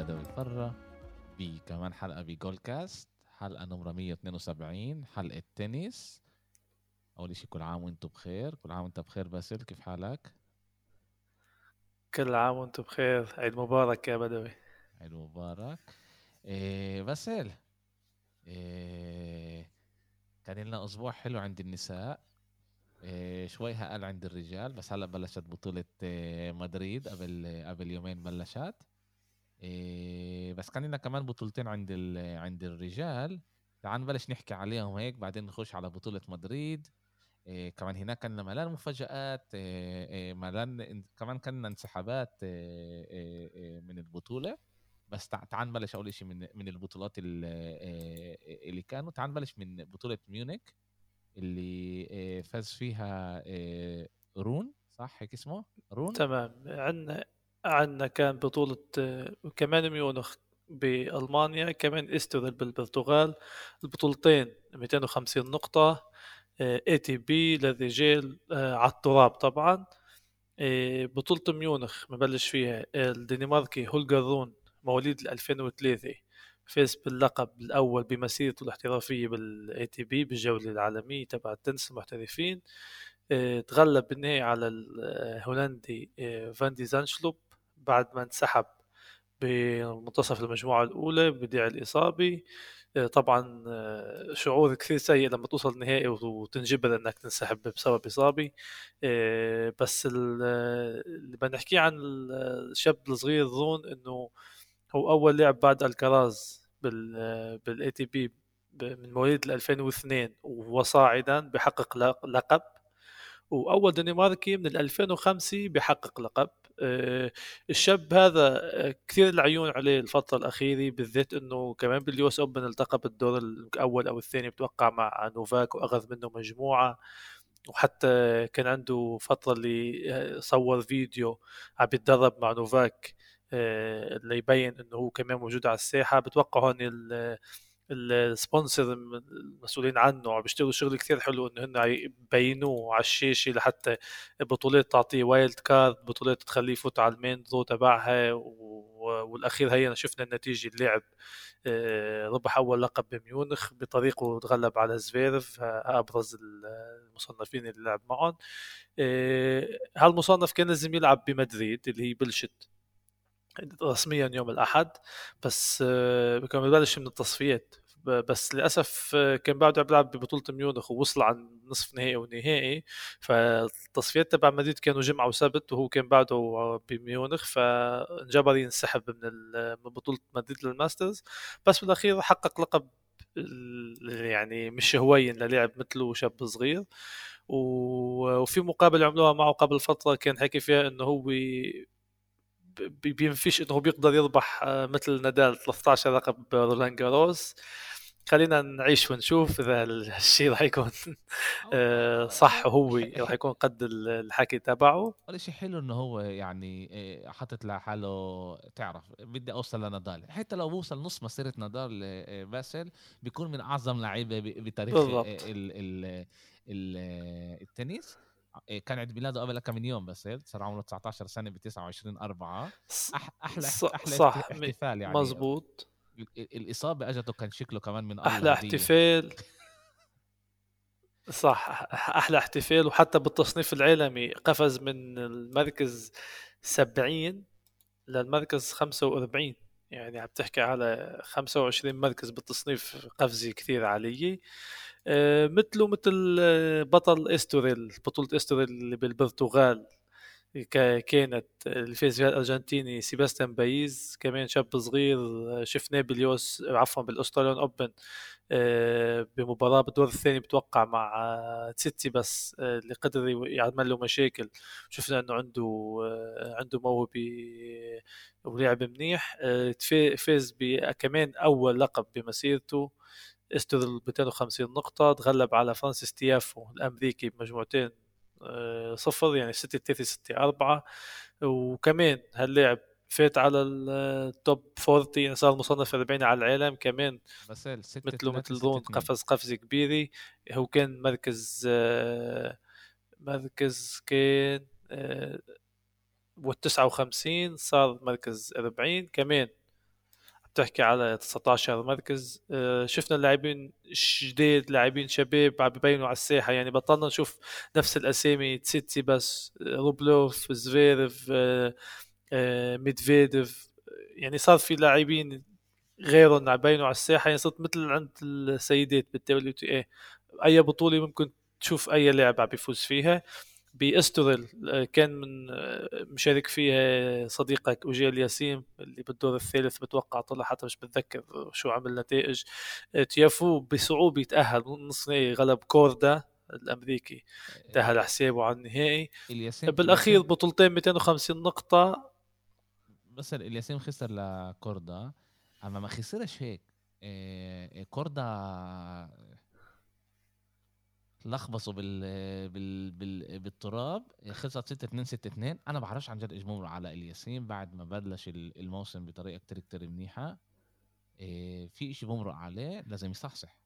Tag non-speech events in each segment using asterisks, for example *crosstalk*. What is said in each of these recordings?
بدوي فرة بكمان حلقة بجول كاست حلقة نمرة 172 حلقة تنس أول شيء كل عام وأنتم بخير. كل عام وأنت بخير باسل كيف حالك؟ كل عام وأنتم بخير. عيد مبارك يا بدوي. عيد مبارك. إيه باسل. إيه كان لنا أسبوع حلو عند النساء. إيه شوي هقل عند الرجال بس هلأ بلشت بطولة إيه مدريد قبل قبل يومين بلشت. إيه بس كان لنا كمان بطولتين عند عند الرجال. تعال نبلش نحكي عليهم هيك بعدين نخش على بطولة مدريد. إيه كمان هناك كان ملان مفاجآت إيه إيه ملان كمان كان انسحابات إيه إيه من البطولة. بس تعال نبلش أول شيء من من البطولات اللي, اللي كانوا. تعال نبلش من بطولة ميونيك اللي فاز فيها رون صح؟ هيك اسمه؟ رون؟ تمام. عندنا عندنا كان بطولة كمان ميونخ بألمانيا كمان استوريل بالبرتغال. البطولتين 250 نقطة ATP للرجال على التراب طبعا. بطولة ميونخ مبلش فيها الدنماركي هولجر رون مواليد 2003 فاز باللقب الأول بمسيرته الاحترافية بال ATP بالجولة العالمية تبع التنس المحترفين. تغلب بالنهاية على الهولندي فان دي زاندشلوب بعد ما انسحب بمنتصف المجموعة الأولى بداعي الإصابة. طبعا شعور كثير سيء لما توصل النهائي وتنجبر إنك تنسحب بسبب إصابة. بس اللي بدنا عن الشاب الصغير رون إنه هو أول لاعب بعد ألكاراز بال بال ATP من مواليد 2002 وصاعدا بحقق لقب. وأول دنماركي من 2005 بحقق لقب. الشاب هذا كثير العيون عليه الفترة الأخيرة بالذات إنه كمان باليوس أوبن التقى بالدور الأول أو الثاني بتوقع مع نوفاك وأخذ منه مجموعة. وحتى كان عنده فترة اللي صور فيديو عم يتدرب مع نوفاك اللي يبين إنه هو كمان موجود على الساحة. بتوقع هون ال sponsor المسؤولين عنه عم بيشتغلوا شغل كثير حلو إنه هن يبينوه على الشاشة لحتى بطولات تعطيه wild card بطولات تخليه يفوت على ال main draw تبعها والأخير هي شفنا النتيجه اللاعب ربح أول لقب بميونخ بطريقه تغلب على زفيرف أبرز المصنفين اللي لعب معهم. هالمصنف كان لازم يلعب بمدريد اللي هي بلشت رسميا يوم الأحد بس كان ببلش من التصفيات. بس للأسف كان بعده عم بيلعب ببطولة ميونخ ووصل عن نصف نهائي ونهائي فالتصفيات تبع مدريد كانوا جمعة وسبت وهو كان بعده بميونخ. فانجبر ينسحب من من بطولة مدريد للماسترز. بس بالأخير حقق لقب يعني مش هوين للاعب مثله شاب صغير. وفي مقابله عملوها معه قبل فترة كان حكي فيها إنه هو بينفيش انه بيقدر يربح مثل نادال 13 لقب رولان جاروس. خلينا نعيش ونشوف إذا الشيء راح يكون. صح وهو راح يكون قد الحكي تبعه. اول شيء حلو إنه هو يعني حاطط لحاله تعرف بدي أوصل لنادال. حتى لو بوصل نص مسيرة نادال باسل بيكون من أعظم لعيبة بتاريخ ال ال ال التنس. كان عيد ميلاده قبل كم من يوم بس صار عمره 19 سنة ب 29 4 أحلى أحلى صح احتفال يعني. مزبوط الإصابة اجته كان شكله كمان من أحلى احتفال. *laughs* صح أحلى احتفال. وحتى بالتصنيف العالمي قفز من المركز 70 للمركز 45 يعني عم تحكي على 25 مركز بالتصنيف قفزة كثير عاليه مثله مثل بطل استوريل بطولة استوريل اللي بالبرتغال كانت اللي فاز فيها الأرجنتيني سيباستيان بايز كمان شاب صغير شفناه بال US عفوا بال Australian Open بمباراة بالدور الثاني بتوقع مع تسيتسيباس بس اللي قدر يعمل له مشاكل. شفنا إنه عنده عنده موهبة ولعب منيح فاز كمان أول لقب بمسيرته. استوريل 250 نقطة تغلب على فرانسيس تيافو الأمريكي بمجموعتين صفر يعني 6 3 6 4 وكمان هاللاعب فات على ال top 40 يعني صار مصنف 40 على العالم. كمان مثله مثل رون قفز قفزه كبيره هو كان مركز مركز كان وال 59 صار مركز 40 كمان تحكي على 19 مركز. آه، شفنا اللاعبين جديد لاعبين شباب عم ببينوا على الساحة. يعني بطلنا نشوف نفس الأسامي تسيتسيباس روبلوف زفيرف آه، آه، ميدفيديف. يعني صار في لاعبين غيرهم عم بينوا على الساحة. يعني صرت مثل عند السيدات بال WTA أي بطولة ممكن تشوف أي لاعب عم بيفوز فيها. باستوريل آه، كان من آه، مشارك فيها صديقك وجيل ياسين اللي بالدور الثالث بتوقع طلع حتى مش بتذكر شو عمل نتائج آه، تيافو بصعوبة يتأهل نص نهائي غلب كوردا الأمريكي. تأهل حسابه على النهائي. بالأخير بطولتين 250 نقطة. بس إلياسين خسر لكوردا أما ما خسرش هيك كوردا لخبصوا بال... بال... بال... بالتراب. خلصت 6 2 6 2 أنا ما بعرفش عن جد إيش على الياسين بعد ما بلش الموسم بطريقة كتير كتير منيحة. إيه في شيء بمرق عليه لازم يصحصح.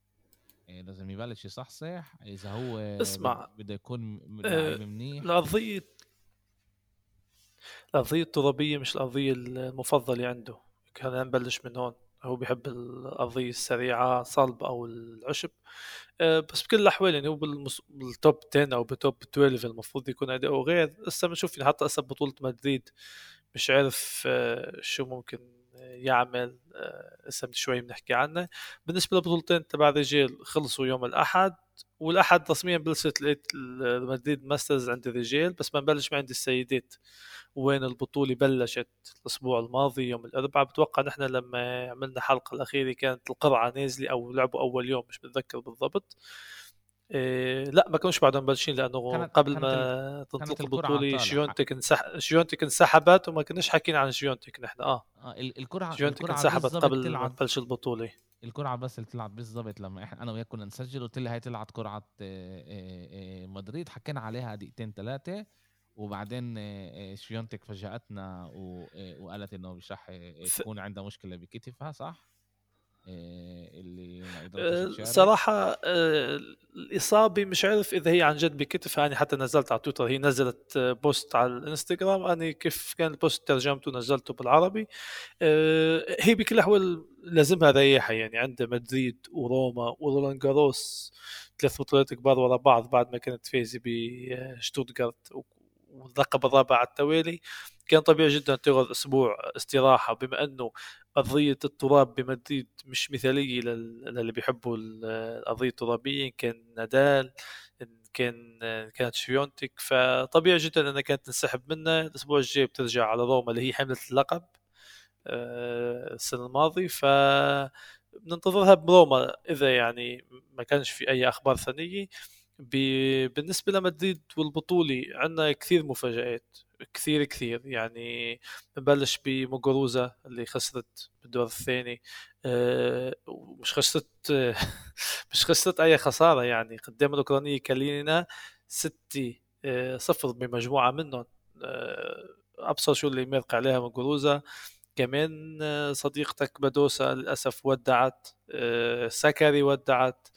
إيه لازم يبلش يصحصح. إذا هو اسمع بده يكون لاعب آه، منيح. القضية القضية الترابية مش القضية المفضلة عنده. خلينا نبلش من هون. هو بيحب الأرضية السريعة صلب أو العشب. آه، بس بكل الأحوال يعني هو بال top 10 أو بال top 12 المفروض يكون أداؤه غير هسه بنشوف يعني حتى هسه بطولة مدريد مش عارف آه، شو ممكن يعمل هسه شوي بنحكي عنه. بالنسبة للبطولتين تبع الرجال خلصوا يوم الأحد والأحد رسميا بلشت لقيت مدريد Masters عند الرجال بس بنبلش من عند السيدات. وين البطولة بلشت؟ الأسبوع الماضي يوم الأربعاء. بتوقع نحن لما عملنا الحلقة الأخيرة كانت القرعة نازلة أو لعبوا أول يوم مش بتذكر بالضبط. إيه لا ما كانوش بعدهم مبلشين لأنه كانت قبل ما تنطلق البطوله شيونتك انسح... شيونتك انسحبت وما كناش حاكيين عن شيونتك نحن آه, آه الكرة شيونتك انسحبت قبل ما تبلش البطولة. الكرة بس اللي طلعت بالضبط لما إحنا أنا وياك كنا نسجل قلت لي هاي طلعت قرعه آه، آه، مدريد حكينا عليها دقيقتين ثلاثة وبعدين شيونتك فاجأتنا وقالت إنه مش رح تكون عندها مشكلة بكتفها صح؟ اللي ما صراحة الإصابة مش عارف إذا هي عن جد بكتفها أنا حتى نزلت على تويتر هي نزلت post على الإنستغرام أنا كيف كان ال post ترجمته نزلته بالعربي. هي بكل الأحوال لازمها رياحة يعني عندها مدريد وروما ورولان جاروس ثلاث بطولات كبار ورا بعض بعد ما كانت فايزة بشتوتغارت واللقب الرابع على التوالي. كان طبيعي جدا تأخذ أسبوع استراحة بما أنه قضيه التراب بمدريد مش مثالية للي بيحبوا القضية الترابية كان نادال كان كانت شفيونتك فطبيعي جدا أنها كانت تنسحب منها الأسبوع الجاي بترجع على روما اللي هي حملة اللقب آه، السنة الماضية. ف بننتظرها بروما إذا يعني ما كانش في أي أخبار ثانية. بالنسبة لمدريد والبطولة عندنا كثير مفاجآت. كثير كثير. يعني نبلش بمقروزة اللي خسرت بالدور الثاني. أه مش خسرت *laughs* مش خسرت أي خسارة يعني. قدام الأوكرانية كالينا ستة أه صفر بمجموعة منهم. أه أبصر شو اللي مرق عليها مقروزة كمان آه، صديقتك بادوسا للأسف ودعت سكري ودعت.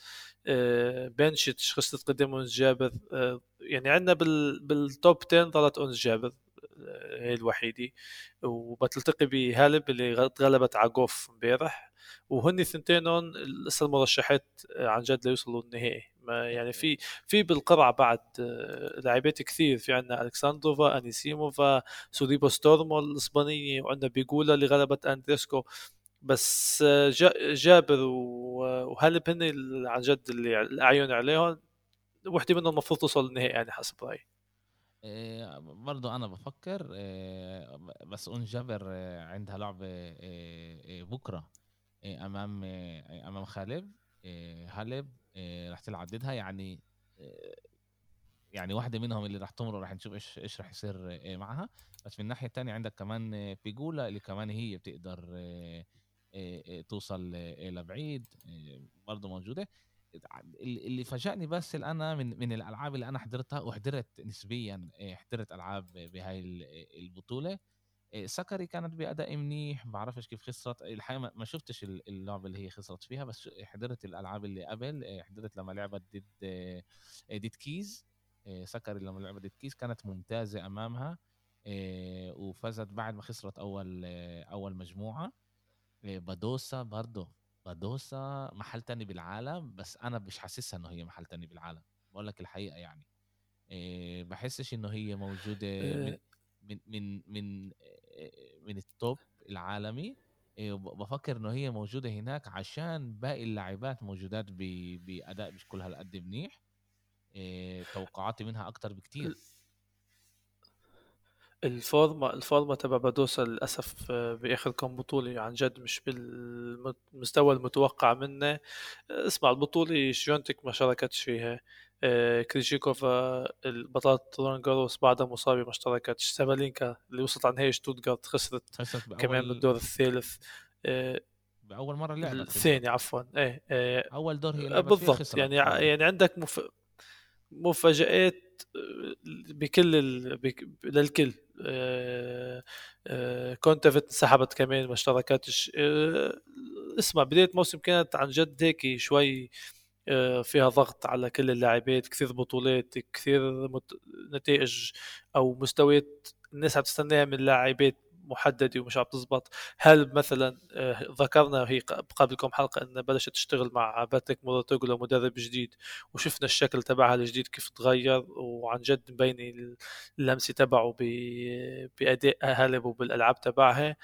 آه، بنشيتش خسرت قدام جابر آه، يعني عندنا بال بال top 10 ظلت أنس جابر آه، هي الوحيدة. وبتلتقي بهالب اللي غلبت غوف امبارح وهن ثنتينهم لسه المرشحات عن جد ليوصلوا النهائي. ما يعني في في بالقرعة بعد لاعبات كثير. في عندنا الكساندروفا أنيسيموفا سوريبيس تورمو الإسبانية وعندنا بيجولا اللي غلبت أندريسكو. بس جابر وهالب هن عن جد اللي الأعين عليهم. وحده منهم المفروض توصل للنهائي يعني حسب رأيي. إيه برضو أنا بفكر إيه بس أونس جابر إيه عندها لعبة إيه بكرة إيه أمام إيه أمام هالب هالب رح تلعب ضدها يعني يعني واحدة منهم اللي رح تمر رح نشوف إيش إيش رح يصير معها. بس من الناحية الثانية عندك كمان بيجولا اللي كمان هي بتقدر توصل لبعيد برضه موجودة. اللي فاجأني بس أنا من من الألعاب اللي أنا حضرتها وحضرت نسبيا حضرت ألعاب بهاي البطولة. سكري كانت بأداء منيح ما بعرفش كيف خسرت. الحقيقة ما شفتش اللعبة اللي هي خسرت فيها بس حضرت الألعاب اللي قبل. حضرت لما لعبت ضد ضد كيز. سكري لما لعبت ضد كيز كانت ممتازة أمامها. وفازت بعد ما خسرت أول أول مجموعة. بادوسا برضه بادوسا محل تاني بالعالم بس أنا مش حاسسها إنه هي محل تاني بالعالم بقول لك الحقيقة يعني. إيه بحسش إنه هي موجودة من. من من من, من ال top العالمي. إيه بفكر إنه هي موجودة هناك عشان باقي اللاعبات موجودات بأداء مش كل هالقد منيح. إيه توقعاتي منها أكتر بكتير. الفورما الفورما تبع بادوسا للأسف آه، بآخر كم بطولة عن جد مش بالمستوى المتوقع منه. اسمع البطولة شيونتك ما شاركتش فيها. آه، كريشيكوفا البطلة رولان جاروس بعدها مصابة ما اشتركتش. سابالينكا اللي وصلت عن هي شتوتغارت خسرت, خسرت كمان بالدور الثالث. آه، بأول مرة لعبت الثاني عفوا. إيه, أول دور هي بالضبط. يعني يعني عندك مف... مفاجآت بكل ال... بك... للكل. آه، آه، كونتافيت انسحبت كمان ما اشتركتش آه، اسمع بداية الموسم كانت عن جد هيك شوي فيها ضغط على كل اللاعبات كثير بطولات كثير. نتائج أو مستويات الناس عم تستناها من اللاعبات محدده ومش عم تزبط. هل مثلا آه، ذكرنا هي قبل كم حلقة ان بلشت تشتغل مع باتريك موراتوغلو مدرب جديد وشفنا الشكل تبعها الجديد كيف تغير وعن جد مبينه اللمسة تبعه بادائها هلب وبالألعاب تبعها.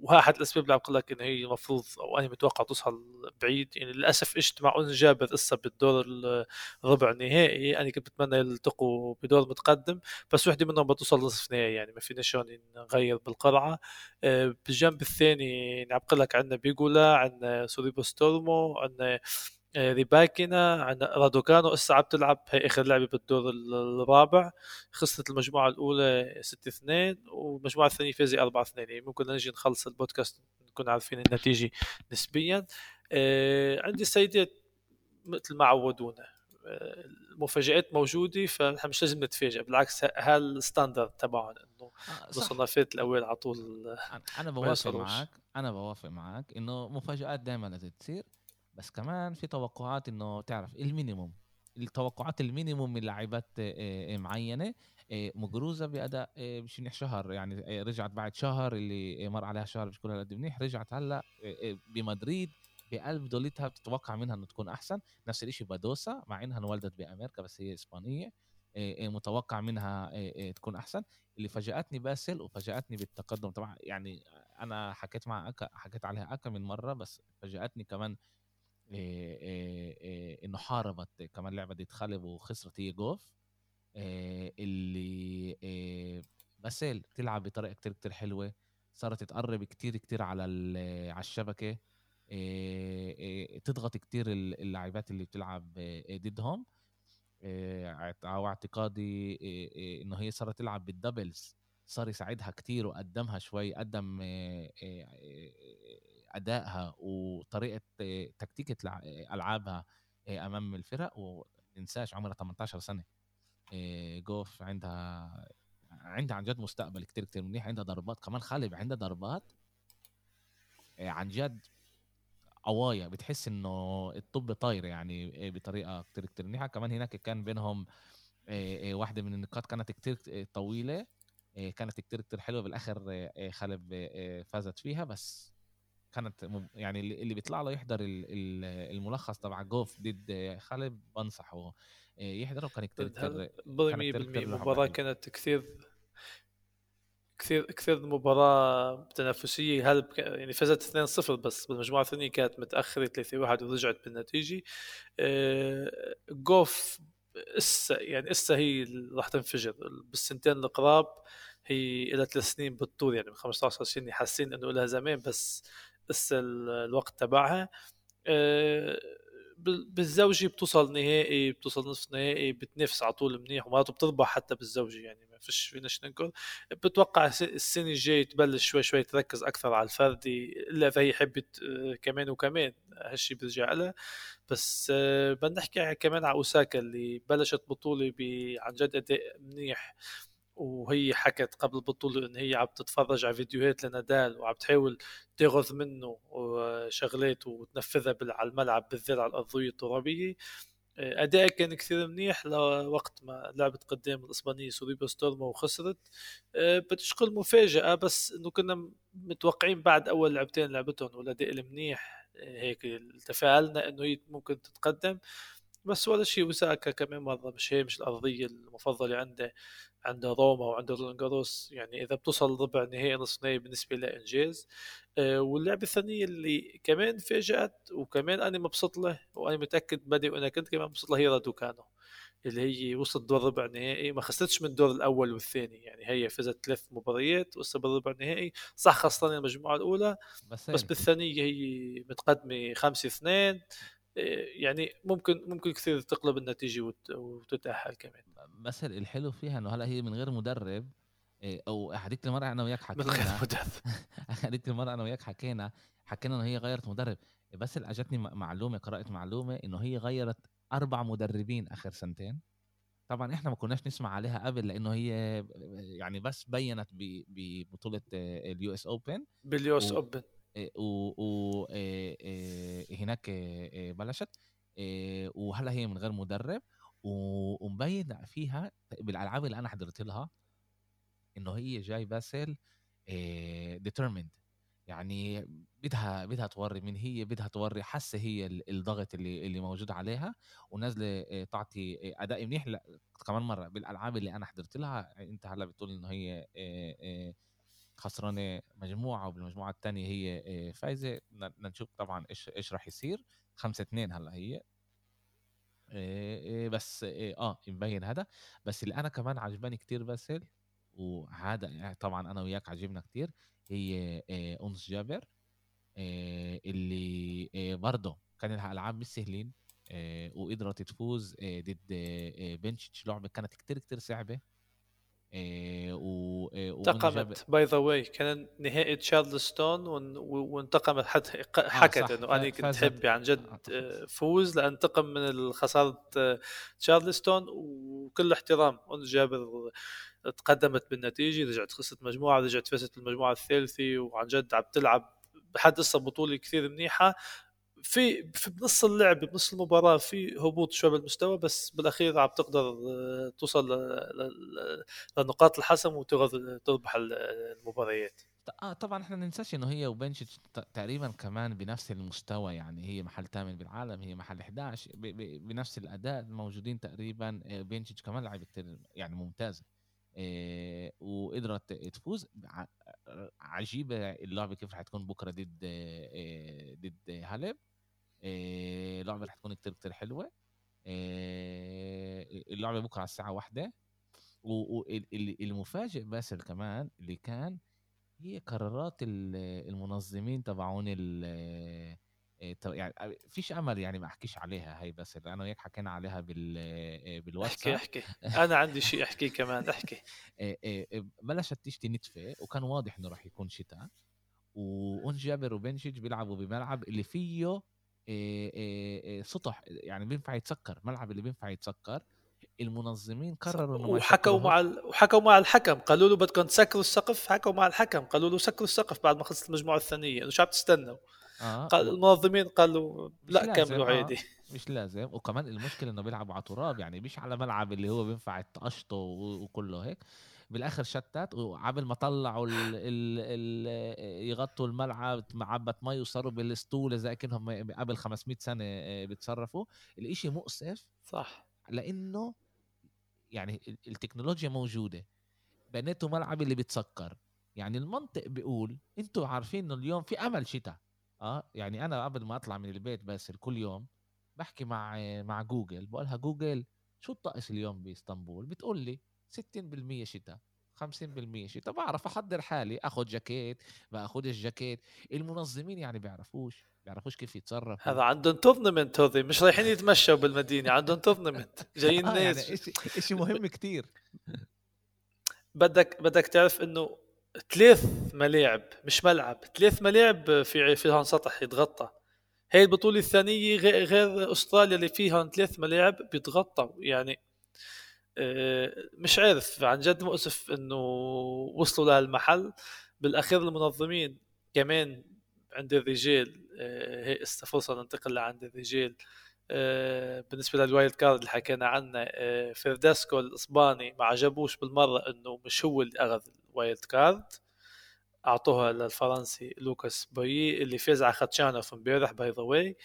وها أحد الأسباب اللي عم أقول لك إنه هي المفروض أو أنا متوقع توصل بعيد. يعني للأسف اجت مع أون جابر قصة بالدور الربع النهائي. أنا كنت بتمنى يلتقوا بدور متقدم بس وحدة منهم بتوصل نصف نهائي. يعني ما فينا شلون نغير بالقرعة. آه، بالجنب الثاني يعني عم أقول لك عندنا بيجولا عندنا سوريبيس تورمو عندنا ريباكينا عن رادوكانو هسه عم تلعب هي آخر لعبة بالدور الرابع. خسرت المجموعة الأولى 6 2 والمجموعة الثانية فازت 4 2 يعني ممكن نجي نخلص البودكاست نكون عارفين النتيجة نسبيا. آه، عندي السيدات مثل ما عودونا. آه، المفاجآت موجودة فنحن مش لازم نتفاجئ بالعكس هال standard تبعهم إنه المصنفات الأول على طول أنا بوافق معك. أنا بوافق معك إنه مفاجآت دائما لازم تصير. بس كمان في توقعات إنه تعرف ال minimum التوقعات ال minimum من لاعبات آه، آه، معينة آه، مجروزة بأداء مش منيح شهر. يعني رجعت بعد شهر اللي مر عليها شهر مش كل هالقد منيح رجعت هلأ بمدريد بقلب دولتها بتتوقع منها إنه تكون أحسن. نفس الشيء بادوسا مع إنها انولدت بأمريكا بس هي إسبانية متوقع منها تكون أحسن. اللي فاجأتني باسل وفاجأتني بالتقدم طبعا يعني أنا حكيت مع أكا حكيت عليها أكا من مرة بس فاجأتني كمان إنه حاربت كمان لعبة دي تخلب وخسرت هي جوف. اللي باسيل تلعب بطريقة كتير كتير حلوة. صارت تقرب كتير كتير على على الشبكة. تضغط كتير اللاعبات اللي بتلعب ضدهم. أو اعتقادي إنه هي صارت تلعب بالدبلز. صار يساعدها كتير وقدمها شوي قدم أدائها وطريقة تكتيكة ألعابها أمام الفرق وننساش عمرها 18 سنة. جوف عندها عندها عن جد مستقبل كتير كتير منيح عندها ضربات كمان خالب عندها ضربات. عن جد قوايا بتحس إنه الطب طاير يعني بطريقة كتير كتير منيحة. كمان هناك كان بينهم واحدة من النقاط كانت كتير طويلة كانت كتير كتير حلوة. بالآخر خالب فازت فيها بس كانت يعني اللي بيطلع له يحضر الملخص تبع جوف ضد خالد بنصحه آه، يحضره. كان كثير كثير 100% المباراة كانت كثير كثير كثير مباراة تنافسية. هل يعني فازت 2-0 بس بالمجموعة الثانية كانت متأخرة 3-1 ورجعت بالنتيجة. آه، جوف إسا يعني إسا هي راح تنفجر. بالسنتين القراب هي لها ثلاث سنين بالطول يعني من 15 سنة. حاسين إنه لها زمان بس بس الوقت تبعها. آه، بالزوجي بتوصل نهائي بتوصل نصف نهائي بتنافس على طول منيح ومرات بتربح حتى بالزوجي يعني ما فيش فيناش ننكر بتوقع السنة الجاية تبلش شوي شوي تركز أكثر على الفردي إلا إذا هي حبت آه، كمان وكمان. هالشيء بيرجع لها. بس آه، بدنا نحكي كمان على أوساكا اللي بلشت بطولة عن جد أداء منيح. وهي حكت قبل البطولة إن هي عم تتفرج على فيديوهات لنادال وعم تحاول تاخذ منه شغلات وتنفذها على الملعب بالذات على الأرضية الترابية. أداء كان كثير منيح لوقت ما لعبت قدام الإسبانية سوريبيس تورمو وخسرت. بتشكل مفاجأة بس إنه كنا متوقعين بعد أول لعبتين لعبتهم والأداء المنيح هيك تفاعلنا إنه هي ممكن تتقدم. بس ولا شيء أوساكا كمان مرة مش هي مش الأرضية المفضلة عنده. عند روما وعند رولانجاروس يعني إذا بتوصل ربع نهائي نصف نهائي بالنسبة له إنجاز أه واللعبة الثانية اللي كمان فاجأت وكمان أنا مبسوط له وأنا متأكد بدي وأنا كنت كمان مبسوط له هي رادوكانو اللي هي وصلت دور ربع نهائي ما خسرتش من الدور الأول والثاني يعني هي فازت ثلاث مباريات وصلت بالربع النهائي صح خسرانين المجموعة الأولى بس, بس بالثانية هي متقدمة 5 2 يعني ممكن ممكن كثير تقلب النتيجة وتتأهل كمان. بس الحلو فيها إنه هلأ هي من غير مدرب إيه، أو هذيك المره أنا وياك حكينا من غير مدرب. *laughs* هذيك المره أنا وياك حكينا حكينا إنه هي غيرت مدرب. بس اللي أجتني معلومة قرأت معلومة إنه هي غيرت أربع مدربين آخر سنتين. طبعا إحنا ما كناش نسمع عليها قبل لإنه هي يعني بس بينت ببطولة ال US Open. بال US Open. وهناك بلشت وهلا هي من غير مدرب ومبين فيها بالألعاب اللي أنا حضرت لها إنه هي جاي باسل determined يعني بدها بدها توري من هي بدها توري حاسة هي الضغط اللي اللي موجود عليها ونازلة تعطي أداء منيح. كمان مرة بالألعاب اللي أنا حضرت لها أنت هلا بتقول إنه هي خسرانة مجموعة وبالمجموعة الثانية هي آه، فايزة. بدنا نشوف طبعا إيش إيش راح يصير. 5 2 هلأ هي. آه، آه، بس آه مبين هذا. بس اللي أنا كمان عجباني كتير باسل وهذا طبعا أنا وياك عجبنا كتير هي أنس جابر اللي برضه كان لها ألعاب مش سهلين وقدرت تفوز ضد بنشيتش لعبة كانت كتير كتير صعبة. إيه، انتقمت by the way كان نهائي تشارلستون وانتقمت. حتى آه، حكت آه إنه أنا كنت حبي عن جد آه، آه، فوز لانتقم من خساره تشارلستون وكل احترام أنس جابر تقدمت بالنتيجة رجعت خسرت مجموعة رجعت فازت المجموعه الثالثة وعن جد عم تلعب بحد قصة بطولة كثير منيحة. في في بنص اللعب بنص المباراة في هبوط شوي بالمستوى بس بالأخير عم تقدر آه، توصل لنقاط الحسم وتربح المباريات. آه طبعا إحنا ننساش إنه هي وبنشيتش تقريبا كمان بنفس المستوى يعني هي محل ثامن بالعالم هي محل 11 بنفس الأداء موجودين تقريبا آه، بنشيتش كمان كثير يعني ممتازة إيه وقدرت تفوز. عجيبة اللعبة كيف رح تكون بكرة ضد ضد هالب. إيه لعبه رح تكون كتير كتير حلوة. إيه اللعبة بكرة على الساعة واحدة. والمفاجئ باسل كمان اللي كان هي قرارات المنظمين تبعون يعني فيش أمل يعني ما أحكيش عليها هي بس أنا وياك حكينا عليها بال بالواتساب. احكي احكي. أنا عندي شيء احكي كمان احكي. *laughs* بلشت تشتي نتفة وكان واضح إنه راح يكون شتاء. وأون جابر وبنشج بيلعبوا بملعب اللي فيه سطح يعني بينفع يتسكر ملعب اللي بينفع يتسكر المنظمين قرروا انه وحكوا مع ال... وحكوا مع الحكم قالوا له بدكم تسكروا السقف حكوا مع الحكم قالوا له سكروا السقف بعد ما خلصت المجموعة الثانية انه شو عم تستنوا آه. قال المنظمين قالوا لا كملوا آه. عادي آه. مش لازم وكمان المشكلة إنه بيلعبوا على تراب يعني مش على ملعب اللي هو بينفع تقشطه وكله هيك بالآخر شتات وعبل ما طلعوا ال *laughs* ال ال يغطوا الملعب معبة مي وصاروا بالسطول زي كانهم قبل 500 سنة آه، بيتصرفوا. الإشي مؤسف صح. لإنه يعني التكنولوجيا موجودة. بنيتوا ملعب اللي بتسكر يعني المنطق بيقول أنتوا عارفين إنه اليوم في أمل شتاء. آه يعني أنا قبل ما أطلع من البيت بس كل يوم بحكي مع مع جوجل. بقولها جوجل شو الطقس اليوم بإسطنبول؟ بتقول لي 60% شتاء 50% شتاء. بعرف أحضر حالي اخذ جاكيت باخذ الجاكيت المنظمين يعني بيعرفوش بيعرفوش كيف يتصرفوا هذا عندهم tournament هذي مش رايحين يتمشوا بالمدينة عندهم tournament *laughs* جايين آه ناس. يعني شيء مهم كتير. بدك بدك تعرف إنه ثلاث ملاعب مش ملعب ثلاث ملاعب في فيهم سطح يتغطى. هي البطولة الثانية غير أستراليا اللي فيها ثلاث ملاعب بيتغطوا. يعني مش عارف عن جد مؤسف إنه وصلوا لهالمحل. بالأخير المنظمين كمان عند الرجال آه، هي فرصة ننتقل لعند الرجال. آه، بالنسبة لل wild card اللي حكينا عنه آه، فيرداسكو الإسباني ما عجبوش بالمرة إنه مش هو اللي أخذ ال wild card. أعطوها للفرنسي لوكاس بوي اللي فاز على خاتشانوف امبارح by the way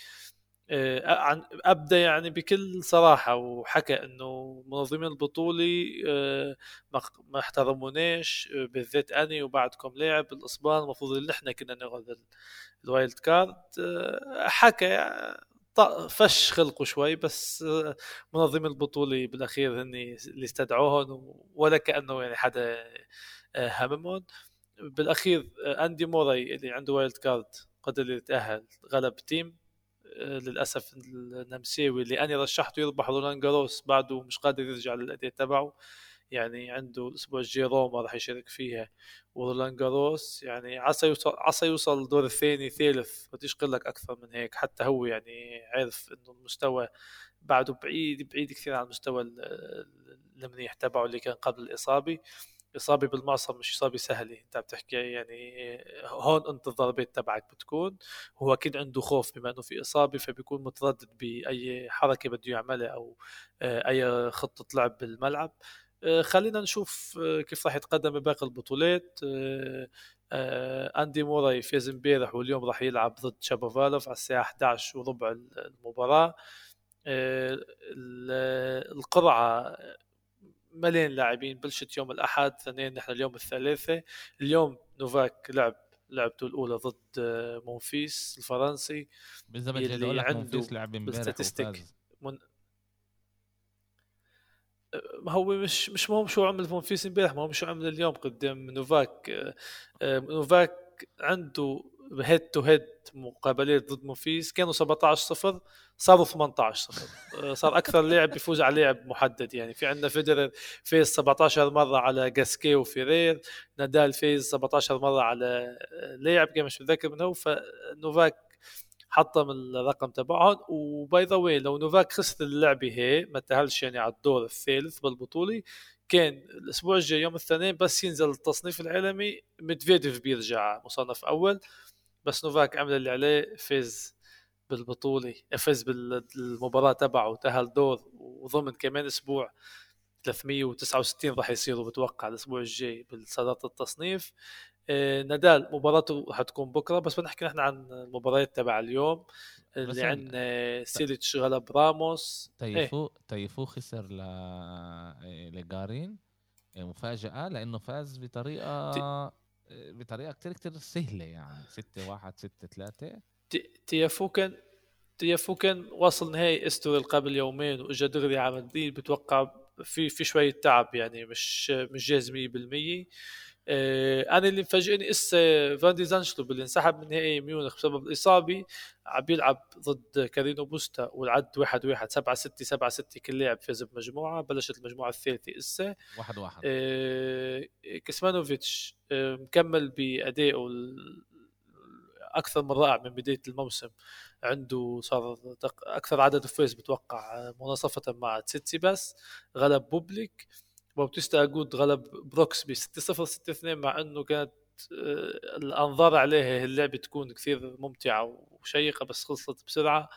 أبدأ يعني بكل صراحة وحكى إنه منظمين البطوله آه، ما احترموناش بالذات أني وبعد كم لاعب الأسبان المفروض اللي إحنا كنا ناخذ ال wild card. حكى فش خلقه شوي بس منظمين البطولة بالأخير هن اللي استدعوهم ولا كأنه يعني حدا هممهم بالأخير أندي موراي اللي عنده wild card قدر يتأهل غلب تيم. للأسف النمساوي اللي أنا رشحته يربح رولان جاروس بعده مش قادر يرجع للأداء تبعه. يعني عنده الأسبوع الجاي روما راح يشارك فيها. ورولان جاروس يعني عسى يوصل عسى يوصل الدور الثاني ثالث. بديش أقول لك أكثر من هيك. حتى هو يعني عرف إنه المستوى بعده بعيد بعيد كثير عن المستوى المنيح تبعه اللي كان قبل الإصابة. إصابة بالمعصم مش إصابة سهلة أنت بتحكي يعني هون انت الضربات تبعك بتكون. هو أكيد عنده خوف بما إنه في إصابة فبيكون متردد بأي حركة بده يعملها أو آه، أي خطة لعب بالملعب. آه، خلينا نشوف آه، كيف راح يتقدم بباقي البطولات. أندي موراي فاز امبارح واليوم راح يلعب ضد شابوفالوف على الساعة 11 وربع المباراة. القرعة مليان لاعبين بلشت يوم الأحد ثانيا نحن اليوم الثلاثاء اليوم نوفاك لعب لعبته الأولى ضد آه، مونفيس الفرنسي. بالضبط اللي عنده امبارح من... ما هو مش مش مهم شو عمل مونفيس امبارح ما هو شو عمل اليوم قدام نوفاك. آه، آه، نوفاك عنده head to head مقابلات ضد مونفيس كانوا 17 0 صاروا 18 0 آه، صار أكثر لاعب بيفوز على لاعب محدد. يعني في عندنا فيدرر فاز 17 مرة على جاسكيه وفيرير نادال فاز 17 مرة على لاعب كان مش متذكر من هو فنوفاك حطم الرقم تبعهم و by the way لو نوفاك خسر اللعبه هي ما تأهلش يعني على الدور الثالث بالبطولة كان الأسبوع الجاي يوم الاثنين بس ينزل التصنيف العالمي ميدفيديف بيرجع مصنف أول. بس نوفاك عمل اللي عليه فاز بالبطولة فاز بالمباراة تبعه وتأهل دور وضمن كمان أسبوع 369 راح يصيروا بتوقع الأسبوع الجاي بالصدارة التصنيف آه، نادال مباراته حتكون بكرة بس بنحكي نحن عن المباريات تبع اليوم اللي عندنا سيليتش غلب راموس تيفو إيه؟ تيفو خسر ل آه، لجارين آه، مفاجأة لأنه فاز بطريقة ت... بطريقة كتير كتير سهلة يعني 6 1 6 3 تيفو كان تيفو كان وصل نهائي استوريل قبل يومين وإجا دغري على مدريد بتوقع في في شوية تعب يعني مش مش جاهز 100% آه أنا اللي مفاجئني إسا فان دي زاندشولب اللي انسحب من نهائي ميونخ بسبب الاصابه عم بيلعب ضد كارينو بوستا والعد واحد واحد سبعة ستة سبعة ستة كل لاعب فاز بمجموعة بلشت المجموعة الثالثة إسا. واحد واحد. آه كيسمانوفيتش آه مكمل بأدائه أكثر من رائع من بداية الموسم. عنده صار أكثر عدد فوز بتوقع مناصفة مع تسيتسيباس غلب بوبليك. باوتيستا أجوت غلب بروكسبي 6 0 6 2 مع إنه كانت آه، الأنظار عليها اللعبة تكون كثير ممتعة وشيقة بس خلصت بسرعة.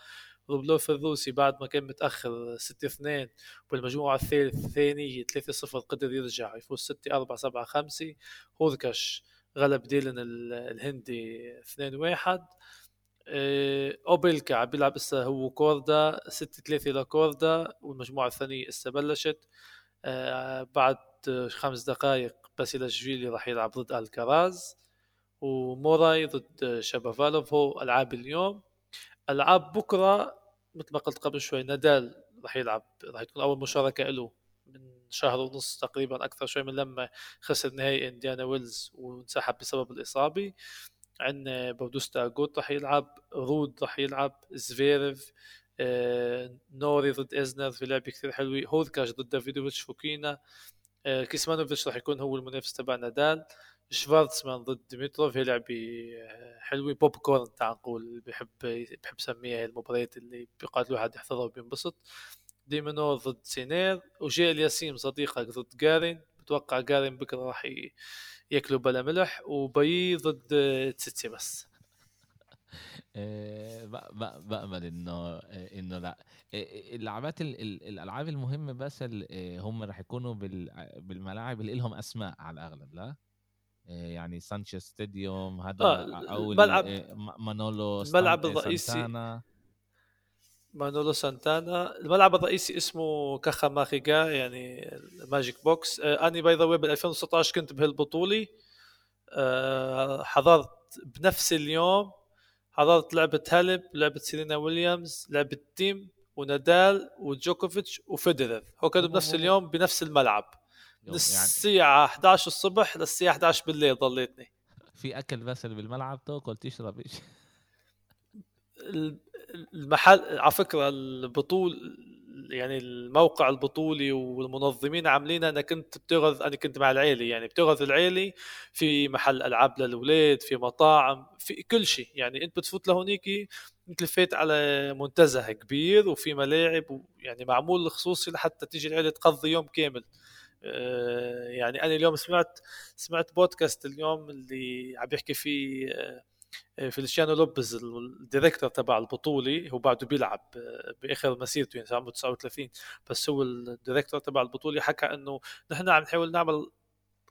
روبلوف الروسي بعد ما كان متأخر 6 2 بالمجموعه الثالث الثانية 3 0 قدر يرجع يفوز 6 4 7 5 هوركش غلب ديلن الهندي 2 1 أوبيلكا عم بيلعب هسه هو وكوردا 6 3 لكوردا والمجموعة الثانية هسه بلشت. آه، بعد خمس دقائق باسيلاشفيلي راح يلعب ضد ألكاراز وموراي ضد شابافالوف هو ألعاب اليوم. ألعاب بكرة مثل ما قلت قبل شوي نادال راح يلعب راح تكون أول مشاركة له من شهر ونص تقريبا أكثر شوي من لما خسر نهائي إنديانا ويلز وانسحب بسبب الإصابة. عندنا باوتيستا أجوت راح يلعب رود راح يلعب زفيرف آه، نوري ضد إزنر في لعبه كثير حلوة هوركاش ضد دافيدوفيتش فوكينا. آه، كيسمانوفيتش راح يكون هو المنافس تبع نادال. شفارتسمان ضد ديمتروف هي لعبه آه، حلوة بوب كورن تعال نقول بحب بحب سميها المباريات اللي بيقعد الواحد يحضرها وبينبسط. ديمينور ضد سينر. وجي الياسيم صديقك ضد جارين. بتوقع جارين بكرة راح ياكلوا بلا ملح. وبوي ضد تسيتسيباس *laughs* آه، ب- ب- بأمل إنه آه، إنه لا. آه، اللعبات ال- ال- الألعاب المهمه بس هم رح يكونوا بال- بالملاعب اللي لهم أسماء على الأغلب لا؟ يعني سانشيز stadium هذا آه، أو م- مانولو الملعب الرئيسي. سانتانا. مانولو سانتانا. الملعب الرئيسي اسمه كاخا ماخيغا يعني ال Magic Box. أنا by the way بال 2016 كنت بهالبطولة. حضرت بنفس اليوم حضرت لعبة هاليب لعبة سيرينا ويليامز لعبة تيم ونادال وجوكوفيتش وفيدرر هو كانوا بنفس اليوم بنفس الملعب. من يعني. الساعة 11 الصبح للساعة 11 بالليل ضليتني. في أكل بس اللي بالملعب تأكل تشرب. إيش المحل على فكرة البطول يعني الموقع البطولي والمنظمين عاملين أنا كنت بتغذ أنا كنت مع العيلة يعني بتغذ العيلة في محل ألعاب للأولاد في مطاعم في كل شيء. يعني أنت بتفوت لهونيك أنت لفيت على منتزه كبير وفي ملاعب يعني معمول خصوصي لحتى تيجي العيلة تقضي يوم كامل. آه، يعني أنا اليوم سمعت سمعت بودكاست اليوم اللي عم يحكي فيه آه، فيليشيانو لوبز ال director تبع البطولة هو بعده بيلعب آه، بآخر مسيرته يعني عمره 39 بس هو ال director تبع البطولة حكى إنه نحن عم نحاول نعمل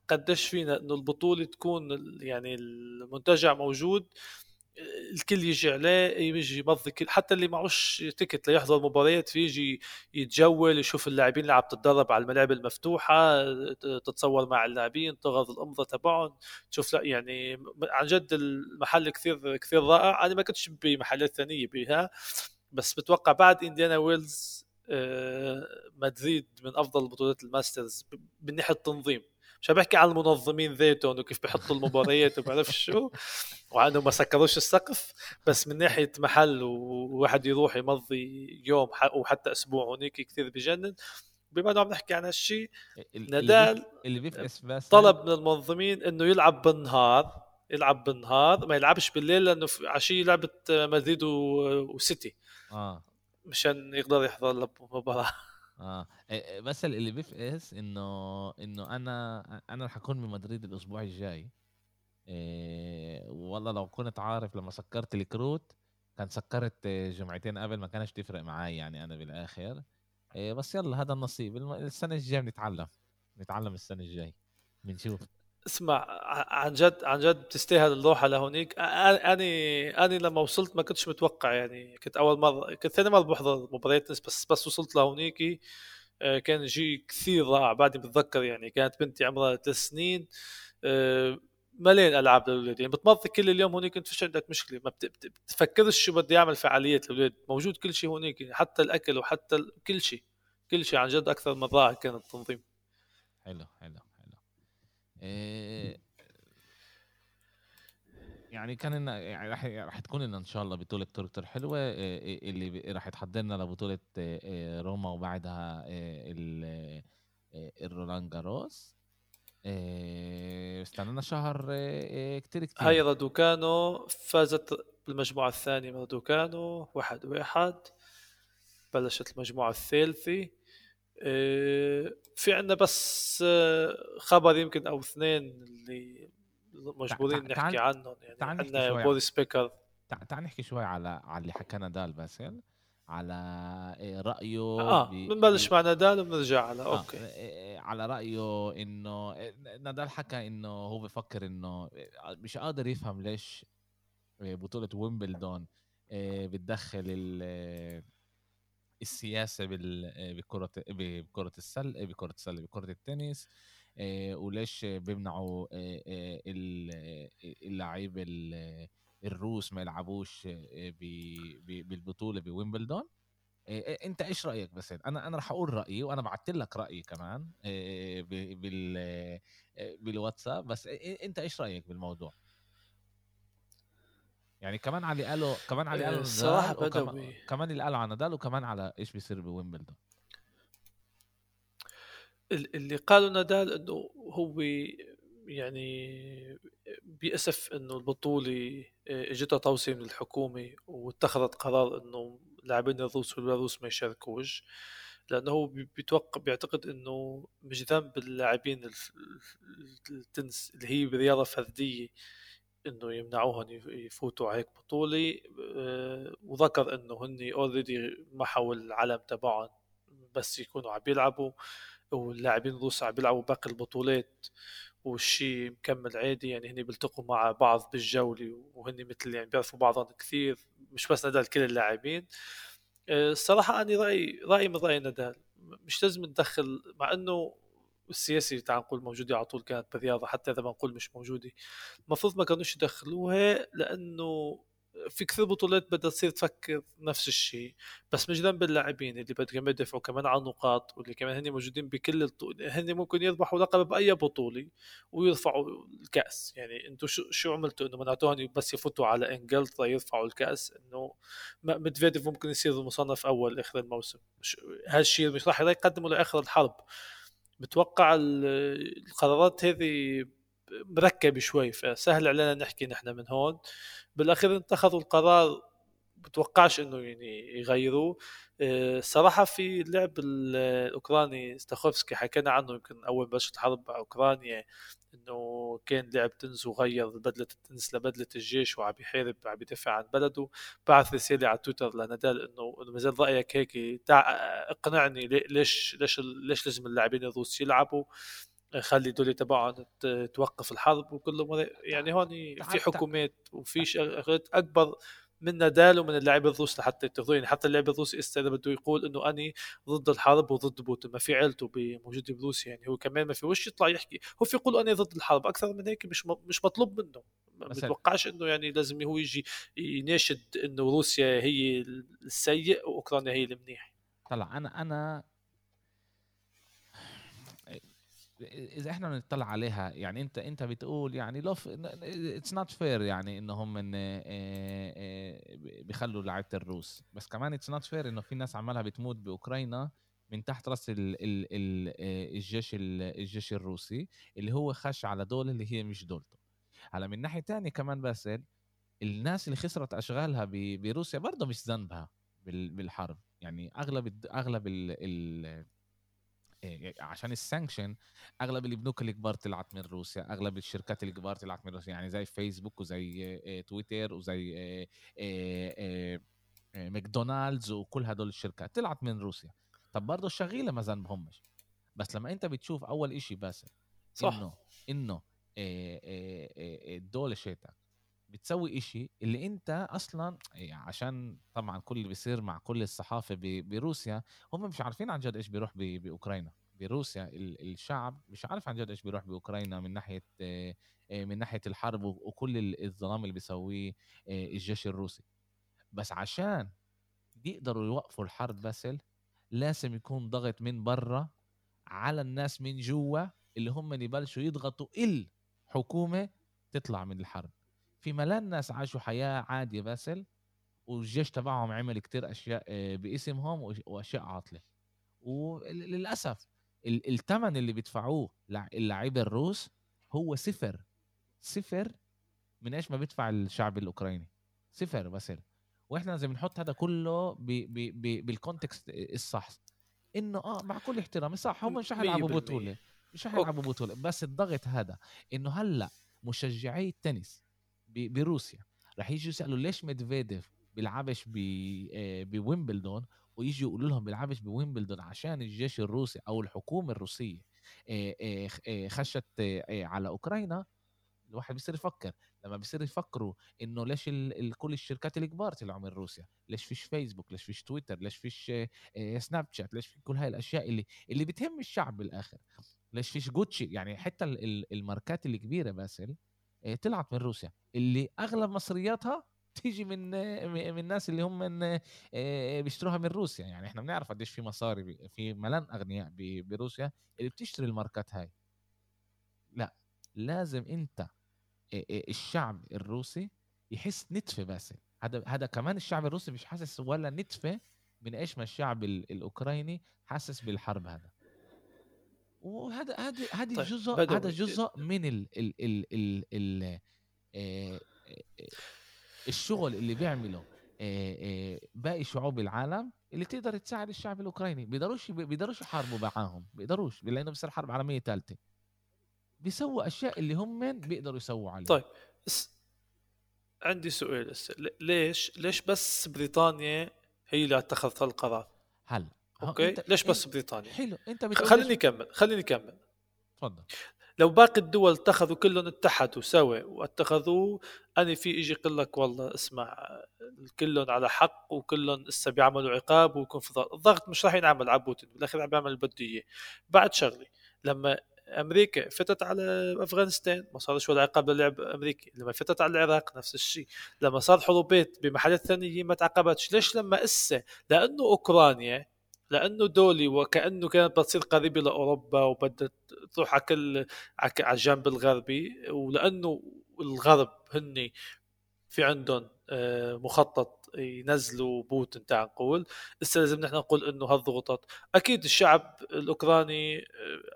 قديش فينا إنه البطولة تكون يعني المنتجع موجود الكل يجي عليه يجي يمضي كل حتى اللي معوش ticket ليحضر المباريات في يجي يتجول يشوف اللاعبين اللي عم تتدرب على الملاعب المفتوحة تتصور مع اللاعبين تاخذ الأمضة تبعهم تشوف لا يعني عن جد المحل كثير كثير رائع. أنا ما كنتش بمحلات ثانية بها بس بتوقع بعد إنديانا ويلز آه، مدريد من أفضل بطولات الماسترز من ناحية التنظيم. مش عم بحكي عن المنظمين ذاتهم وكيف بيحطوا المباريات وبعرف شو وعنده ما سكروش السقف. بس من ناحية محل وواحد يروح يمضي يوم وحتى أسبوع هونيك كثير بجنن. بما إنه عم نحكي عن هالشيء ال- نادال اللي بيفقس بس طلب من المنظمين إنه يلعب بالنهار يلعب بالنهار ما يلعبش بالليل لأنه في عشيه لعبة مدريد وسيتي. آه. مشان يقدر يحضر المباراه آه. بس اللي بيفقس إنه إنه أنا أنا رح أكون بمدريد الأسبوع الجاي. والله لو كنت عارف لما سكرت الكروت كان سكرت جمعتين قبل ما كانش تفرق معي يعني أنا بالآخر. بس يلا هذا النصيب. السنة الجاية بنتعلم. نتعلم السنة الجاي. بنشوف. اسمع عن جد عن جد بتستاهل الروحه لهونيك. أني أني لما وصلت ما كنتش متوقع يعني. كنت أول مرة كنت ثاني مرة بحضر مباريات بس بس وصلت لهونيك كان جي كثير رائع بعدني بتذكر يعني. كانت بنتي عمرها ثلاث سنين. مليان ألعاب للأولاد. يعني بتمضي كل اليوم هونيك أنت فيش عندك مشكلة. ما بت- بت- بتفكرش شو بدي أعمل فعاليات الاولاد موجود كل شيء هونيك يعني حتى الأكل وحتى كل شيء. كل شيء عن جد أكثر من رائع كان التنظيم. حلو حلو حلو إيه يعني كان يعني رح رح تكون لنا إن شاء الله بطولة كتير كتير حلوة اللي رح تحضرنا لبطولة روما وبعدها ال- الرولان جاروس. استنانا شهر كتير كتير. هاي رادوكانو فازت بالمجموعة الثانية من رادوكانو واحد واحد. بلشت المجموعة الثالثة. إيه، في عندنا بس خبر يمكن أو اثنين اللي مجبورين تع- نحكي عنهم يعني عندنا بوريس بيكر تع- تعال نحكي شوي على على اللي حكى نادال باسل على إيه، رأيه آه ب- بنبلش ب- مع نادال وبنرجع على آه، أوكي. إيه، على رأيه إنه نادال حكى إنه هو بفكر إنه مش قادر يفهم ليش بطولة ويمبلدون بتدخل ال- السياسة بال- بكرة بكرة السله بكرة السله بكرة التنس. وليش بيمنعوا إيه، إيه، ال- اللعيب ال- الروس ما يلعبوش بالبطولة بويمبلدون؟ انت إيش رأيك بس أنا أنا راح أقول رأيي وأنا بعت لك رأيي كمان بال بالواتساب بس انت إيش رأيك بالموضوع؟ يعني كمان اللي قاله كمان نادال وكمان- بدوي. كمان اللي قاله على نادال وكمان على إيش بيصير بويمبلدون. اللي قاله نادال إنه هو يعني بيأسف إنه البطولة آه، إجتها توصية من الحكومة واتخذت قرار إنه لاعبين الروس والبيلاروس ما يشاركوش لأنه هو بي- بيتوقع بيعتقد إنه مش ذنب اللاعبين التنس اللي هي برياضة فردية إنه يمنعوهم يفوتوا هيك بطولة آه، وذكر إنه هن already محوا العلم تبعهم بس يكونوا عم يلعبوا واللاعبين الروس عم يلعبوا باقي البطولات والشيء مكمل عادي يعني هن بيلتقوا مع بعض بالجولة وهن مثل يعني بيعرفوا بعضهم كثير مش بس نادال كل اللاعبين. آه، الصراحة أنا رايي رايي من رأي نادال مش لازم ندخل مع إنه السياسي تعال نقول موجودة على طول كانت بالرياضة حتى إذا بنقول مش موجودة. المفروض ما كانوش يدخلوها لأنه في كثير بطولات بدها تصير تفكر نفس الشيء. بس مش ذنب اللاعبين اللي بدهم يدفعوا كمان على النقاط واللي كمان هن موجودين بكل الطول هن ممكن يربحوا لقب بأي بطولة ويرفعوا الكأس. يعني أنتم شو شو عملتوا؟ انه منعتوهم بس يفوتوا على إنجلترا يرفعوا الكأس؟ انه مدفيديف ممكن يصير مصنف أول آخر الموسم. هالشيء مش راح يقدموا لآخر الحرب. بتوقع القرارات هذه مركبة شوي فسهل علينا نحكي نحن من هون. بالأخير اتخذوا القرار بتوقعش إنه يعني يغيروه. آه، في اللعب الأوكراني ستاخوفسكي حكينا عنه يمكن أول بلشت الحرب على أوكرانيا إنه كان لعب تنس وغير بدلة التنس لبدلة الجيش وعم يحارب عم يدافع عن بلده. بعث رسالة على تويتر لنادال إنه إنه مازال رأيك هيك. اقنعني ليش ليش ليش لازم اللاعبين الروس يلعبوا؟ خلي دول تبعهم توقف الحرب وكله يعني هون في حكومات وفي شغلات أكبر من نادال ومن اللاعب الروس لحتى يتخذوا يعني حتى اللاعب الروسي إذا بده يقول إنه أني ضد الحرب وضد بوتين. ما في عيلته موجوده بروسيا يعني. هو كمان ما في وش يطلع يحكي؟ هو في يقول أني ضد الحرب. أكثر من هيك مش مش مطلوب منه. ما بتوقعش إنه يعني لازم هو يجي يناشد إنه روسيا هي السيء وأوكرانيا هي المنيح. طلع أنا أنا اذا إحنا بنطلع عليها يعني أنت أنت بتقول يعني لو it's not fair يعني إنهم من آه، آه، بيخلوا لعيبة الروس. بس كمان it's not fair إنه في ناس عمالها بتموت بأوكرانيا من تحت راس ال ال ال الجيش الجيش الروسي اللي هو خش على دولة اللي هي مش دولته. على من ناحية تانية كمان باسل الناس اللي خسرت أشغالها بروسيا برضه مش ذنبها بالحرب. يعني أغلب أغلب ال ال إيه، عشان ال sanction أغلب البنوك الكبار طلعت من روسيا أغلب الشركات الكبار طلعت من روسيا يعني زي فيسبوك وزي تويتر وزي ماكدونالدز وكل هدول الشركات طلعت من روسيا. طب برضه الشغيله ما ذنبهمش بس لما أنت بتشوف أول إشي بس صح. إنه إنه الدولة شيتك بتسوي إشي اللي أنت أصلا يعني عشان طبعا كل اللي بيصير مع كل الصحافة بروسيا هم مش عارفين عن جد إيش بيروح بأوكرانيا. بروسيا الشعب مش عارف عن جد إيش بيروح بأوكرانيا من ناحية من ناحية الحرب وكل الظلام اللي بيسويه الجيش الروسي. بس عشان يقدروا يوقفوا الحرب باسل لازم يكون ضغط من برا على الناس من جوا اللي هم يبلشوا يضغطوا الحكومة تطلع من الحرب. في ملان ناس عاشوا حياة عاديه باسل والجيش تبعهم عمل كتير أشياء آه، باسمهم وأشياء عاطلة. وللأسف الثمن اللي بيدفعوه اللاعبين الروس هو صفر صفر من إيش ما بيدفع الشعب الأوكراني. صفر باسل. وإحنا لازم نحط هذا كله بال context الصح. إنه آه مع كل احترامي صح هم مش حيلعبوا بطولة. مش حيلعبوا بطولة. بس الضغط هذا إنه هلأ مشجعي التنس بروسيا. رح يجوا يسألوا ليش ميدفيديف بيلعبش آه، بويمبلدون ويجي يقولوا لهم بيلعبش بويمبلدون عشان الجيش الروسي أو الحكومة الروسية آه، آه، خشت على أوكرانيا. الواحد بيصير يفكر لما بيصير يفكروا إنه ليش كل الشركات الكبار طلعوا من روسيا؟ ليش فيش فيسبوك ليش فيش تويتر ليش فيش سناب شات ليش في كل هاي الأشياء اللي اللي بتهم الشعب بالآخر؟ ليش فيش جوتشي يعني حتى الماركات الكبيرة باسل طلعت من روسيا. اللي أغلب مصرياتها تيجي من من الناس اللي هم من آه، بيشتروها من روسيا. يعني إحنا بنعرف قديش في مصاري في ملان أغنياء بروسيا اللي بتشتري الماركات هاي. لا لازم أنت آه، الشعب الروسي يحس نتفة بس هذا هذا كمان الشعب الروسي مش حاسس ولا نتفة من إيش ما الشعب الأوكراني حاسس بالحرب هذا. وهذا هذا هذه طيب جزء هذا جزء من ال ال ال ال ال آه، الشغل اللي بيعمله باقي شعوب العالم اللي تقدر تساعد الشعب الأوكراني. بيقدروش بيقدروش يحاربوا معاهم بيقدروش لأنه بصير حرب عالمية ثالثه بيسووا أشياء اللي هم بيقدروا يسووا عليها. طيب عندي سؤال ليش ليش بس بريطانيا هي اللي أتخذت القرار؟ هلا أوكي؟ أنت- ليش بس بريطانيا؟ حلو أنت خليني أكمل خليني أكمل. تفضل. لو باقي الدول اتخذوا كلهم اتحدوا سوا واتخذوا أنا في يجي يقول لك والله اسمع كلهم على حق وكلهم هسه بيعملوا عقاب ويكون في ضغط. الضغط مش راح ينعمل على بوتين بالأخير عم بيعمل اللي بده إياه. بعد شغله لما أمريكا فتت على أفغانستان ما صارش ولا عقاب للعب أمريكي لما فتت على العراق نفس الشيء لما صار حروبات بمحلات ثانية ما تعقبتش ليش لما إسا؟ لأنه أوكرانيا لأنه دولي وكأنه كانت بتصير قريبة لأوروبا وبدها تروح على كل على الجنب الغربي. ولأنه الغرب هن في عندهم آه، مخطط ينزلوا بوتين تعال نقول هسه لازم نحن نقول إنه هالضغوطات. أكيد الشعب الأوكراني آه،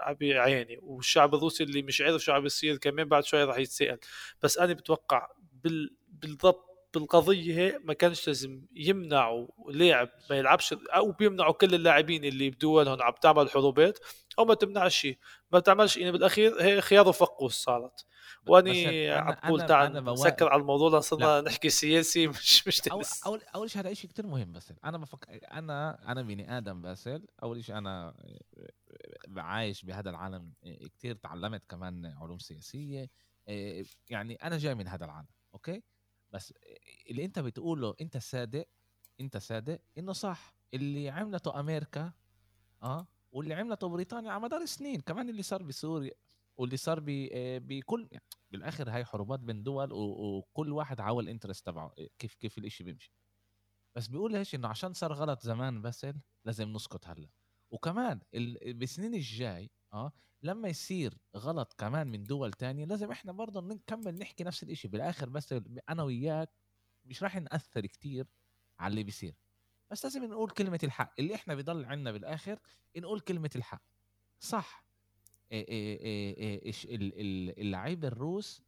عم يعاني والشعب الروسي اللي مش عارف شو عم يصير كمان بعد شوي راح يتساءل. بس أنا بتوقع بال... بالضبط بالقضية هي ما كانش لازم يمنعوا لاعب ما يلعبش أو بيمنعوا كل اللاعبين اللي بدولهم عم تعمل حروبات أو ما تمنعش شيء. ما تعملش يعني بالأخير هي خيار وفقوس صارت. وأني عم بقول تعال نسكر على الموضوع صرنا نحكي سياسي مش مش تنس. اول أول شيء هذا شيء كثير مهم بس أنا بفكر أنا أنا بني آدم باسل. أول شيء أنا عايش بهذا العالم كثير تعلمت كمان علوم سياسية يعني أنا جاي من هذا العالم أوكي؟ بس اللي أنت بتقوله أنت صادق أنت صادق إنه صح. اللي عملته أمريكا آه واللي عملته بريطانيا على مدار سنين كمان اللي صار بسوريا واللي صار آه، بكل يعني بالآخر هاي حروبات بين دول وكل واحد عاول الانترست تبعه كيف كيف الإشي بيمشي. بس بيقول إيش؟ إنه عشان صار غلط زمان بس لازم نسكت هلأ. وكمان ال- بالسنين الجاي آه لما يصير غلط كمان من دول تانية لازم إحنا برضه نكمل نحكي نفس الإشي. بالآخر بس أنا وياك مش راح نأثر كتير على اللي بيصير. بس لازم نقول كلمة الحق. اللي إحنا بيضل عنا بالآخر نقول كلمة الحق. صح. إيه إيه إيه إيه ال- اللعيبة الروس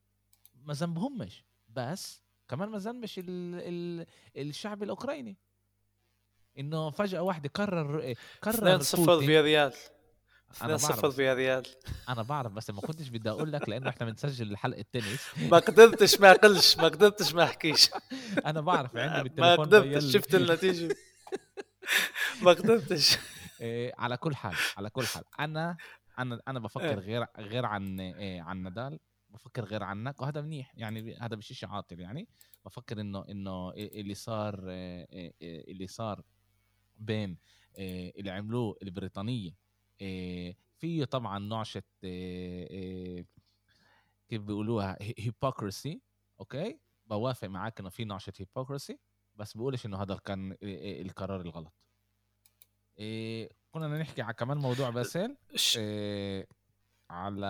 ما ذنبهمش بس كمان ما ذنبش ال ال الشعب الأوكراني. إنه فجأة واحدة قرر قرر 2-0 بوتين- في ريال أنا 2-0 بعرف. في ريال أنا بعرف بس ما كنتش بدي أقول لك لأنه إحنا بنسجل حلقة تنس ما قدرتش ما اقلش ما قدرتش ما أحكيش. *laughs* أنا بعرف عندي ما بالتليفون قدرتش بيل- شفت النتيجة. *laughs* ما قدرتش. إيه، على كل حال على كل حال. أنا أنا أنا إيه. بفكر غير غير عن إيه، عن نادال. بفكر غير عنك وهذا منيح. يعني هذا مش شيء عاطل يعني. بفكر إنه إنه اللي صار إيه، إيه، إيه، اللي صار بين إيه، اللي عملوه البريطانية إيه، فيه طبعا نعشه إيه، إيه، كيف بيقولوها هيبوكرسي أوكي؟ بوافق معاك إنه في نعشه هيبوكرسي بس بقولش إنه هذا كان إيه، إيه، القرار الغلط. إيه كنا نحكي على كمان موضوع باسل إيه على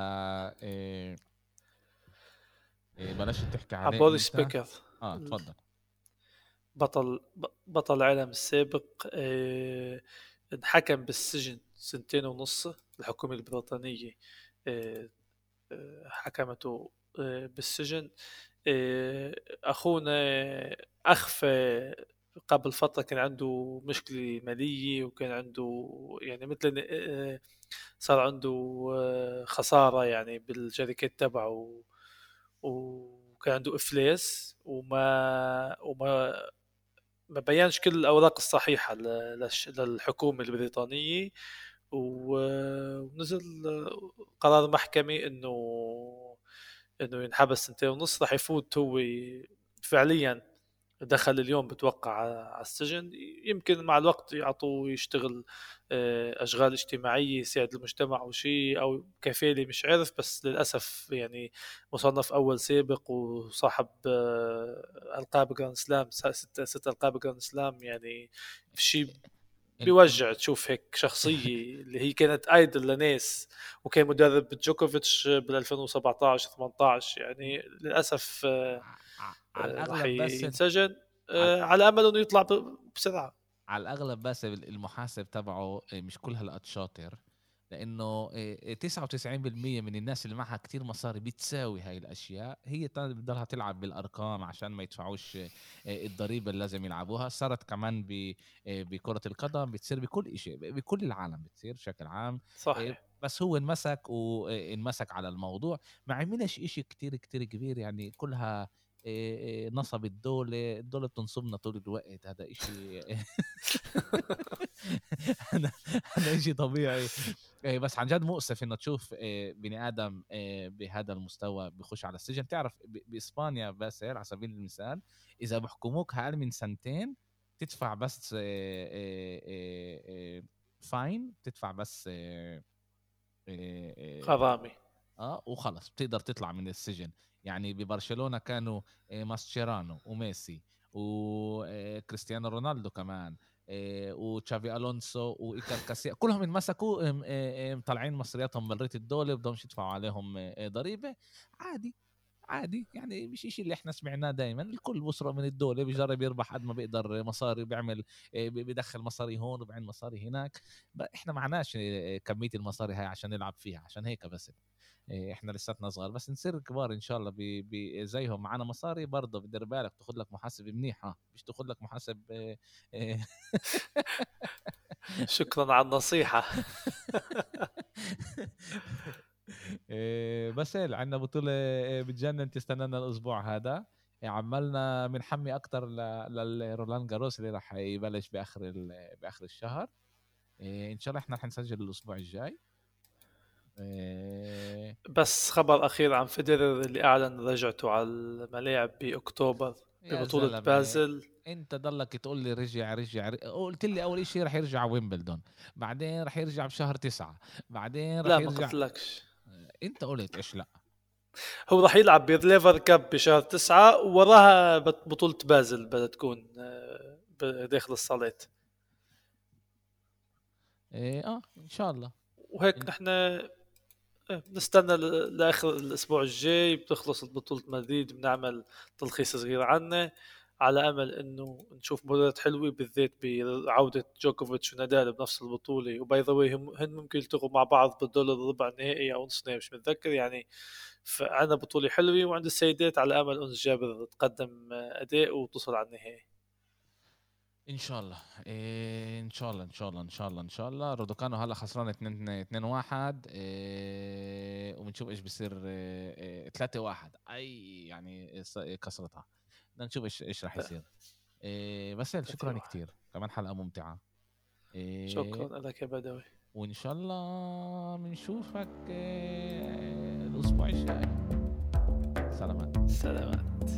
إيه إيه بلاش تحكي عليه على بوريس أنت. بيكر آه تفضل. بطل بطل العالم السابق آه، انحكم بالسجن سنتين ونص الحكومة البريطانية آه، آه، حكمته آه، بالسجن. أخونا أخفى قبل فترة كان عنده مشكلة مالية وكان عنده يعني مثل صار عنده خسارة يعني بالشركات تبعه وكان عنده إفلاس وما وما ما بيانش كل الأوراق الصحيحة للحكومة البريطانية ونزل قرار محكمة انه إنه ينحبس سنتين ونص راح يفوت هو فعليا دخل اليوم بتوقع على السجن يمكن مع الوقت يعطوه يشتغل آه، أشغال اجتماعية يساعد المجتمع أو شيء أو كفالة مش عارف بس للأسف يعني مصنف أول سابق وصاحب آه، ألقاب جراند سلام ست ست ألقاب جراند سلام يعني شيء بيوجع تشوف هيك شخصية *laughs* اللي هي كانت ايدل لناس وكان مدرب جوكوفيتش بال 2017 18 يعني للأسف آه، على راح الاغلب بس ينسجن. آه، على امل إنه يطلع بسرعة. على الأغلب بس المحاسب تبعه إيه، مش كل هالقد شاطر لأنه إيه، 99% من الناس اللي معها كتير مصاري بتساوي هاي الأشياء. هي بتضلها تلعب بالأرقام عشان ما يدفعوش إيه، الضريبة اللي لازم يلعبوها. صارت كمان بكرة القدم بتصير بكل شيء بكل العالم بتصير بشكل عام. صحيح. بس هو انمسك وانمسك على الموضوع ما عملش إشي كتير كتير كبير يعني كلها نصب الدولة الدولة بتنصبنا طول الوقت هذا إشي *laughs* هذا إشي طبيعي. إيه، بس عن جد مؤسف إنه تشوف إيه، بني آدم بهذا المستوى بخش على السجن. تعرف بإسبانيا بس على سبيل المثال إذا بحكموك أقل من سنتين تدفع بس fine تدفع بس غرامة آه وخلص بتقدر تطلع من السجن. يعني ببرشلونة كانوا آه، ماسشيرانو وميسي وكريستيانو آه، رونالدو كمان آه، وتشافي ألونسو وايكار كاسياس. كلهم انمسكوا طالعين مصرياتهم برية الدولة بدهمش يدفعوا عليهم ضريبة. عادي عادي. يعني مش شيء اللي إحنا سمعناه دائما الكل بسرق من الدولة بيجرب يربح قد ما بيقدر مصاري بيعمل بيدخل مصاري هون وبعين مصاري هناك. إحنا معناش كمية المصاري هاي عشان نلعب فيها عشان هيك بس. إحنا لساتنا صغار. بس نصير كبار إن شاء الله بي بي زيهم. معنا مصاري برضه بدير بالك. تاخذ لك محاسب منيح ها. مش تاخذ لك محاسب إيه، إيه. *laughs* شكرا على النصيحة. بس عندنا بطوله بتجنن تستنانا الأسبوع هذا. عملنا بنحمي أكثر لرولان جاروس اللي راح يبلش بآخر بآخر الشهر. إن شاء الله إحنا حنسجل الأسبوع الجاي. إيه. بس خبر أخير عن فيدرر اللي أعلن رجعته على الملاعب بأكتوبر ببطولة بازل. أنت ضلك تقول لي رجع رجع قلت لي أول شيء رح يرجع ويمبلدون. بعدين رح يرجع بشهر تسعة. بعدين رح لا يرجع ما قلتلكش أنت قلت إيش؟ لا. هو رح يلعب بليفر كاب بشهر تسعة ووراها بطولة بازل بدها تكون آه، داخل الصالات. إيه آه إن شاء الله. وهيك نحن نستنى لآخر الأسبوع الجاي بتخلص بطولة مدريد بنعمل تلخيص صغير عنه على أمل إنه نشوف مباريات حلوة بالذات بعودة جوكوفيتش ونادال بنفس البطولة. و by the way هن ممكن يلتقوا مع بعض بالدور الربع النهائي أو نص نهائي مش متذكر. يعني فعندنا بطولة حلوة وعند السيدات على أمل انس جابر تقدم أداء وتصل على النهائي. إن شاء الله. إيه إن شاء الله إن شاء الله إن شاء الله إن شاء الله. رودوكانو هلأ خسران 2 2 1 إيه وبنشوف إيش بصير 3 إيه 1 أي يعني كسرتها. بدنا نشوف إيش إيش راح يصير. إيه بس شكرا كثير كمان حلقة ممتعة. إيه شكرا لك يا بدوي. وإن شاء الله بنشوفك الأسبوع الجاي. سلامات. سلامات.